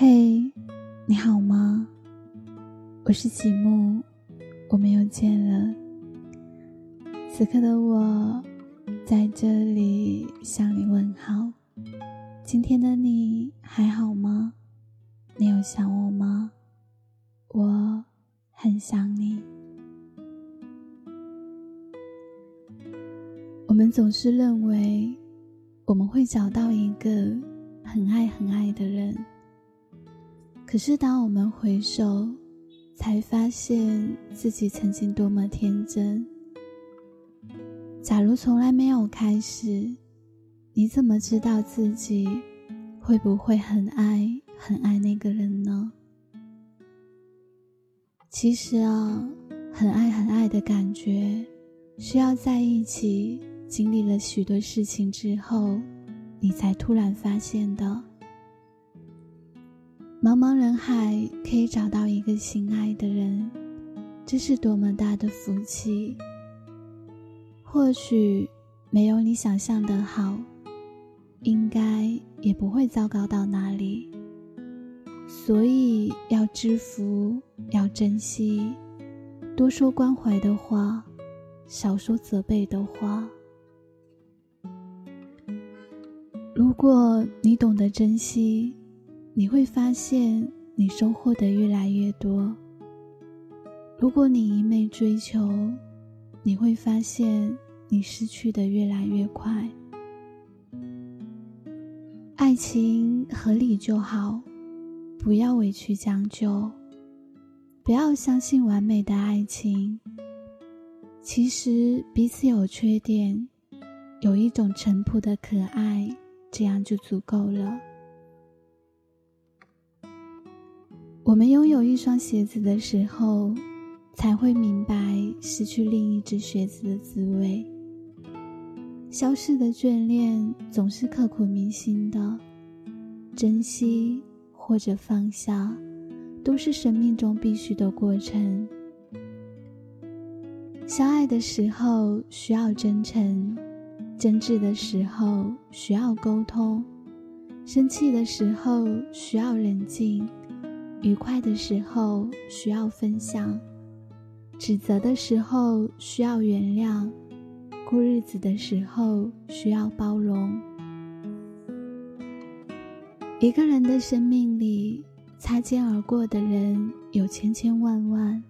嘿，你好吗？我是吉木，我们又见了。此刻的我在这里向你问好。今天的你还好吗？你有想我吗？我很想你。我们总是认为我们会找到一个很爱很爱的人。可是，当我们回首，才发现自己曾经多么天真。假如从来没有开始，你怎么知道自己会不会很爱很爱那个人呢？其实啊，很爱很爱的感觉，是要在一起经历了许多事情之后，你才突然发现的。茫茫人海，可以找到一个心爱的人，这是多么大的福气！或许没有你想象的好，应该也不会糟糕到哪里。所以要知福，要珍惜，多说关怀的话，少说责备的话。如果你懂得珍惜。你会发现，你收获的越来越多。如果你一昧追求，你会发现你失去的越来越快。爱情合理就好，不要委屈将就，不要相信完美的爱情。其实彼此有缺点，有一种淳朴的可爱，这样就足够了。我们拥有一双鞋子的时候，才会明白失去另一只鞋子的滋味。消逝的眷恋总是刻骨铭心的，珍惜或者放下，都是生命中必须的过程。相爱的时候需要真诚，争执的时候需要沟通，生气的时候需要冷静。愉快的时候需要分享，指责的时候需要原谅，过日子的时候需要包容。一个人的生命里，擦肩而过的人有千千万万，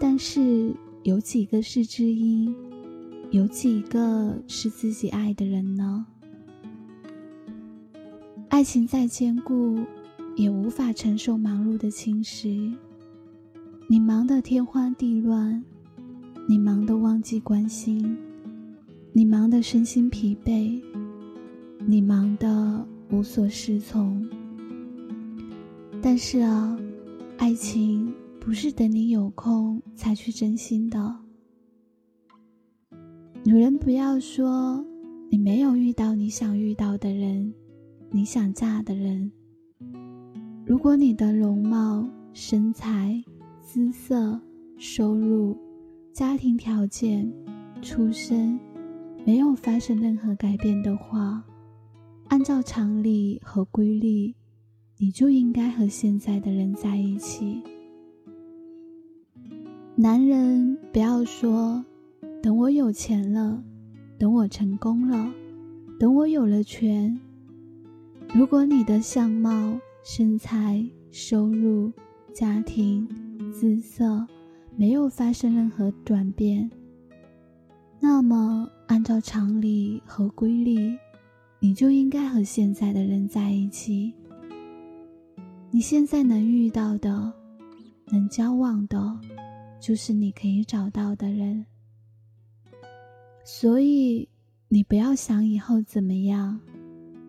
但是有几个是知音？有几个是自己爱的人呢？爱情再坚固。也无法承受忙碌的侵蚀。你忙得天荒地乱，你忙得忘记关心，你忙得身心疲惫，你忙得无所适从。但是啊，爱情不是等你有空才去真心的。女人不要说你没有遇到你想遇到的人，你想嫁的人。如果你的容貌、身材、姿色、收入、家庭条件、出身没有发生任何改变的话，按照常理和规律，你就应该和现在的人在一起。男人不要说等我有钱了，等我成功了，等我有了权。如果你的相貌，身材、收入、家庭、姿色没有发生任何转变，那么按照常理和规律，你就应该和现在的人在一起。你现在能遇到的、能交往的，就是你可以找到的人。所以，你不要想以后怎么样，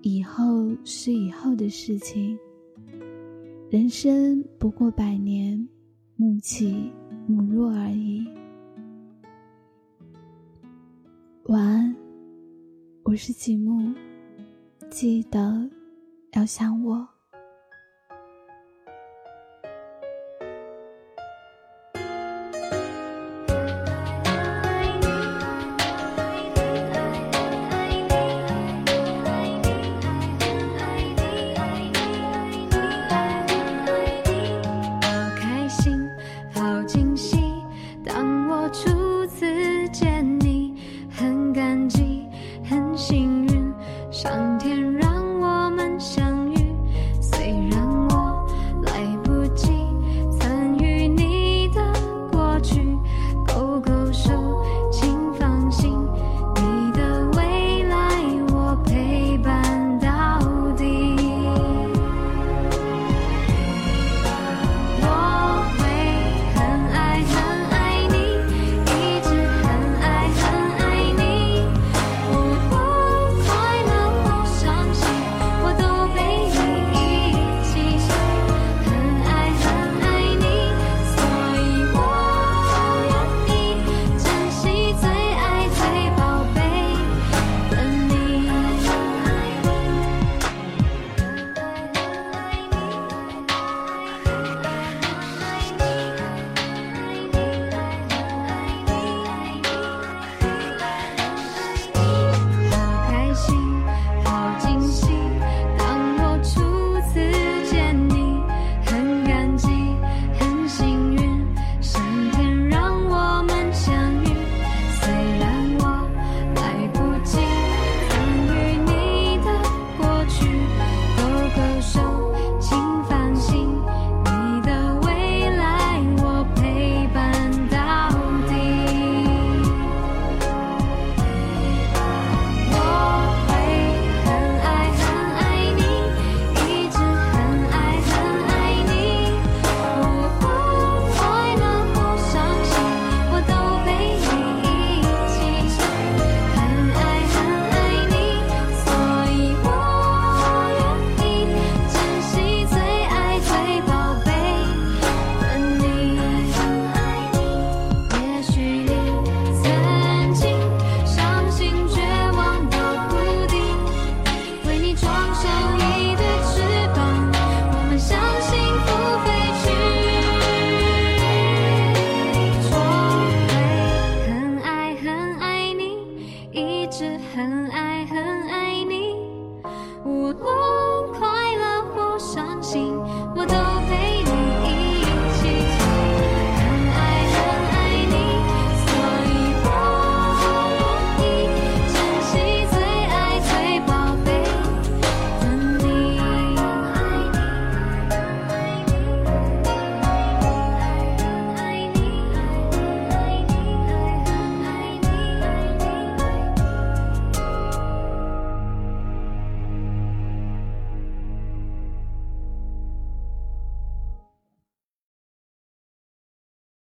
以后是以后的事情。人生不过百年，暮起暮落而已。晚安，我是吉木，记得要想我。